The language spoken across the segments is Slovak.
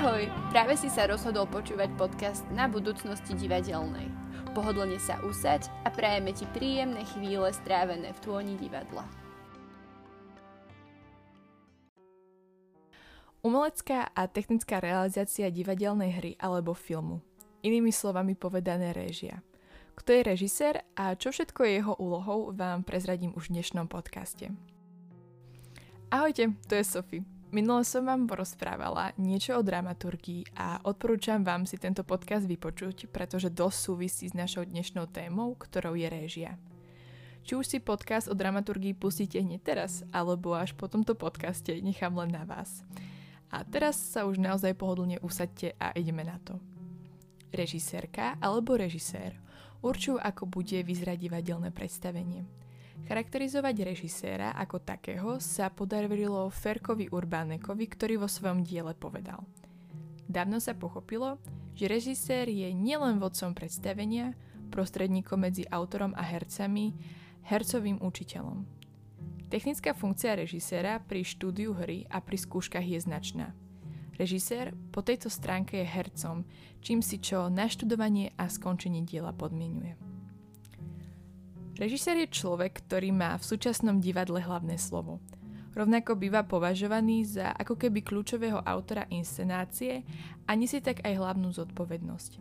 Ahoj, práve si sa rozhodol počúvať podcast na budúcnosti divadelnej. Pohodlne sa usaď a prajeme ti príjemné chvíle strávené v tôni divadla. Umelecká a technická realizácia divadelnej hry alebo filmu. Inými slovami povedané réžia. Kto je režisér a čo všetko je jeho úlohou, vám prezradím už v dnešnom podcaste. Ahojte, to je Sophie. Minule som vám porozprávala niečo o dramaturgii a odporúčam vám si tento podcast vypočuť, pretože dosť súvisí s našou dnešnou témou, ktorou je réžia. Či už si podcast o dramaturgii pustíte hneď teraz, alebo až po tomto podcaste, nechám len na vás. A teraz sa už naozaj pohodlne usadte a ideme na to. Režisérka alebo režisér určujú, ako bude vyzerať divadelné predstavenie – Charakterizovať režiséra ako takého sa podarilo Ferkovi Urbánekovi, ktorý vo svojom diele povedal. Dávno sa pochopilo, že režisér je nielen vodcom predstavenia, prostredníkom medzi autorom a hercami, hercovým učiteľom. Technická funkcia režiséra pri štúdiu hry a pri skúškach je značná. Režisér po tejto stránke je hercom, čím si čo naštudovanie a skončenie diela podmienuje. Režisér je človek, ktorý má v súčasnom divadle hlavné slovo. Rovnako býva považovaný za ako keby kľúčového autora inscenácie a nesie tak aj hlavnú zodpovednosť.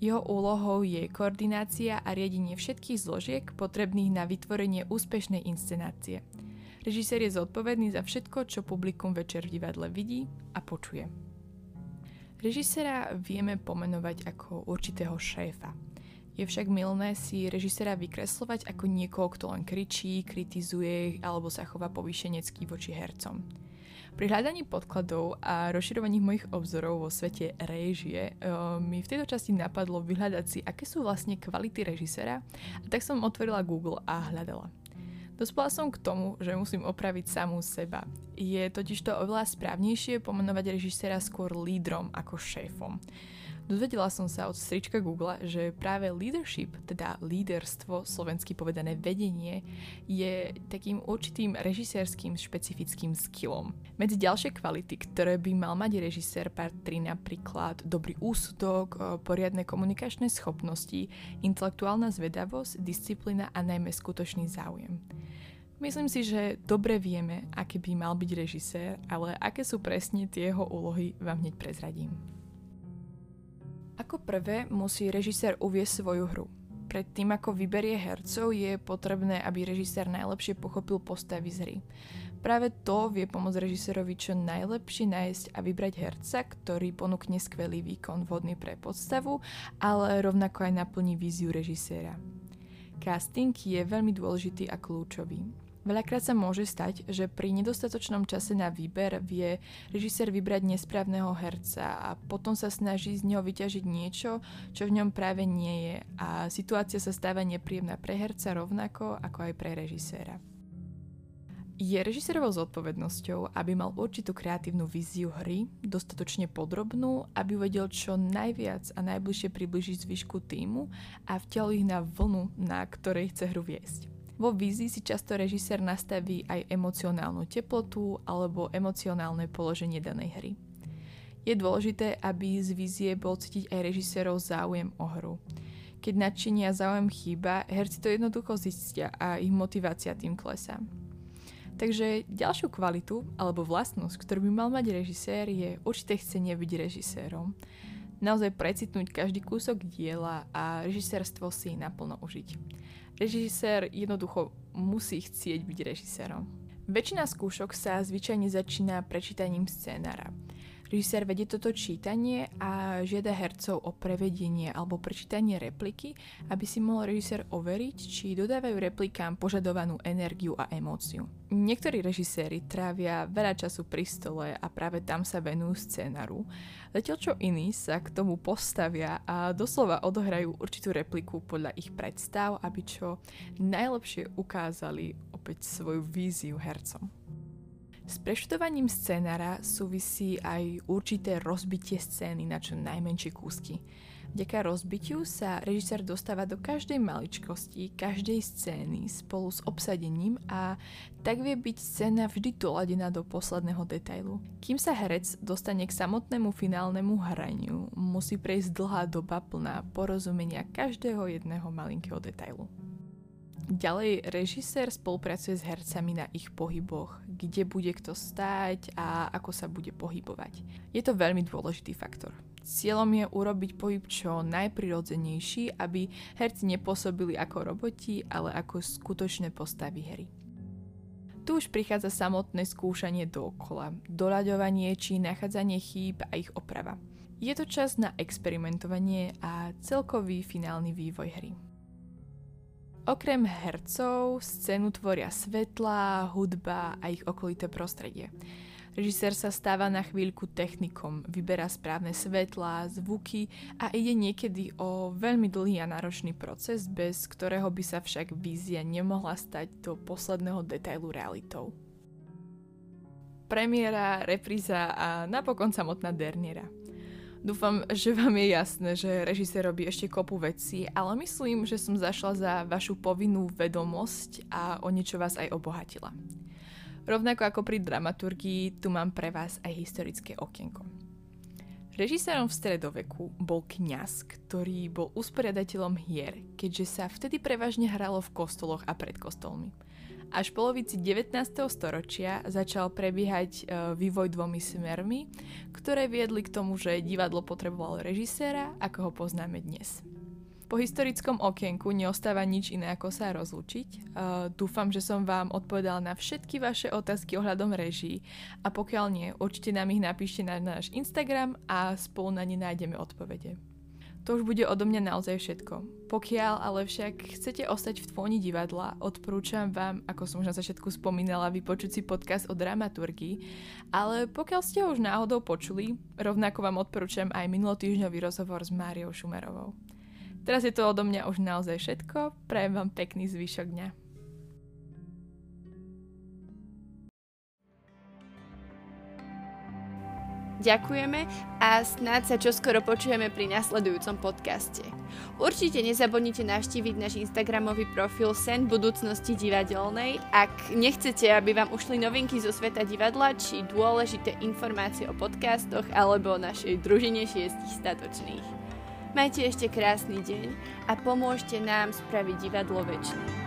Jeho úlohou je koordinácia a riadenie všetkých zložiek potrebných na vytvorenie úspešnej inscenácie. Režisér je zodpovedný za všetko, čo publikum večer v divadle vidí a počuje. Režisera vieme pomenovať ako určitého šéfa. Je však milné si režisera vykreslovať ako niekoho, kto len kričí, kritizuje alebo sa chová povýšenecky voči hercom. Pri hľadaní podkladov a rozširovaní mojich obzorov vo svete réžie uh, mi v tejto časti napadlo vyhľadať si, aké sú vlastne kvality režisera a tak som otvorila Google a hľadala. Dospela som k tomu, že musím opraviť samú seba. Je totiž to oveľa správnejšie pomenovať režisera skôr lídrom ako šéfom. Dozvedela som sa od strička Google, že práve leadership, teda líderstvo, slovensky povedané vedenie, je takým určitým režisérským špecifickým skillom. Medzi ďalšie kvality, ktoré by mal mať režisér, patrí napríklad dobrý úsudok, poriadne komunikačné schopnosti, intelektuálna zvedavosť, disciplína a najmä skutočný záujem. Myslím si, že dobre vieme, aký by mal byť režisér, ale aké sú presne tie jeho úlohy, vám hneď prezradím. Ako prvé musí režisér uviesť svoju hru. Pred tým, ako vyberie hercov, je potrebné, aby režisér najlepšie pochopil postavy z hry. Práve to vie pomôcť režisérovi čo najlepšie nájsť a vybrať herca, ktorý ponúkne skvelý výkon vhodný pre podstavu, ale rovnako aj naplní víziu režiséra. Casting je veľmi dôležitý a kľúčový. Veľakrát sa môže stať, že pri nedostatočnom čase na výber vie režisér vybrať nesprávneho herca a potom sa snaží z neho vyťažiť niečo, čo v ňom práve nie je a situácia sa stáva nepríjemná pre herca rovnako ako aj pre režiséra. Je režisérovou zodpovednosťou, aby mal určitú kreatívnu víziu hry, dostatočne podrobnú, aby vedel čo najviac a najbližšie približiť zvyšku týmu a vtiel ich na vlnu, na ktorej chce hru viesť. Vo vízii si často režisér nastaví aj emocionálnu teplotu alebo emocionálne položenie danej hry. Je dôležité, aby z vízie bol cítiť aj režisérov záujem o hru. Keď nadšenia záujem chýba, herci to jednoducho zistia a ich motivácia tým klesá. Takže ďalšiu kvalitu alebo vlastnosť, ktorú by mal mať režisér, je určité chcenie byť režisérom. Naozaj precitnúť každý kúsok diela a režisérstvo si naplno užiť. Režisér jednoducho musí chcieť byť režisérom. Väčšina skúšok sa zvyčajne začína prečítaním scénára. Režisér vedie toto čítanie a žiada hercov o prevedenie alebo prečítanie repliky, aby si mohol režisér overiť, či dodávajú replikám požadovanú energiu a emóciu. Niektorí režiséri trávia veľa času pri stole a práve tam sa venujú scénaru, zatiaľ čo iní sa k tomu postavia a doslova odohrajú určitú repliku podľa ich predstav, aby čo najlepšie ukázali opäť svoju víziu hercom. S preštudovaním scénára súvisí aj určité rozbitie scény na čo najmenšie kúsky. Vďaka rozbitiu sa režisér dostáva do každej maličkosti, každej scény spolu s obsadením a tak vie byť scéna vždy doladená do posledného detailu. Kým sa herec dostane k samotnému finálnemu hraniu, musí prejsť dlhá doba plná porozumenia každého jedného malinkého detailu. Ďalej, režisér spolupracuje s hercami na ich pohyboch, kde bude kto stáť a ako sa bude pohybovať. Je to veľmi dôležitý faktor. Cieľom je urobiť pohyb čo najprirodzenejší, aby herci nepôsobili ako roboti, ale ako skutočné postavy hry. Tu už prichádza samotné skúšanie dookola, doľaďovanie či nachádzanie chýb a ich oprava. Je to čas na experimentovanie a celkový finálny vývoj hry. Okrem hercov scénu tvoria svetla, hudba a ich okolité prostredie. Režisér sa stáva na chvíľku technikom, vyberá správne svetlá, zvuky a ide niekedy o veľmi dlhý a náročný proces, bez ktorého by sa však vízia nemohla stať do posledného detailu realitou. Premiéra, repríza a napokon samotná derniera. Dúfam, že vám je jasné, že režisér robí ešte kopu vecí, ale myslím, že som zašla za vašu povinnú vedomosť a o niečo vás aj obohatila. Rovnako ako pri dramaturgii, tu mám pre vás aj historické okienko. Režisérom v stredoveku bol kňaz, ktorý bol usporiadateľom hier, keďže sa vtedy prevažne hralo v kostoloch a pred kostolmi. Až v polovici 19. storočia začal prebiehať e, vývoj dvomi smermi, ktoré viedli k tomu, že divadlo potrebovalo režiséra, ako ho poznáme dnes. Po historickom okienku neostáva nič iné ako sa rozlučiť. Uh, dúfam, že som vám odpovedala na všetky vaše otázky ohľadom reží a pokiaľ nie, určite nám ich napíšte na náš Instagram a spolu na ne nájdeme odpovede. To už bude odo mňa naozaj všetko. Pokiaľ ale však chcete ostať v tvoni divadla, odporúčam vám, ako som už na začiatku spomínala, vypočuť si podcast o dramaturgii, ale pokiaľ ste ho už náhodou počuli, rovnako vám odporúčam aj minulotýždňový rozhovor s Máriou Šumerovou. Teraz je to odo mňa už naozaj všetko. Prajem vám pekný zvyšok dňa. Ďakujeme a snáď sa čoskoro počujeme pri nasledujúcom podcaste. Určite nezabudnite navštíviť náš Instagramový profil Sen budúcnosti divadelnej, ak nechcete, aby vám ušli novinky zo sveta divadla či dôležité informácie o podcastoch alebo o našej družine šiestich statočných. Majte ešte krásny deň a pomôžte nám spraviť divadlo väčšie.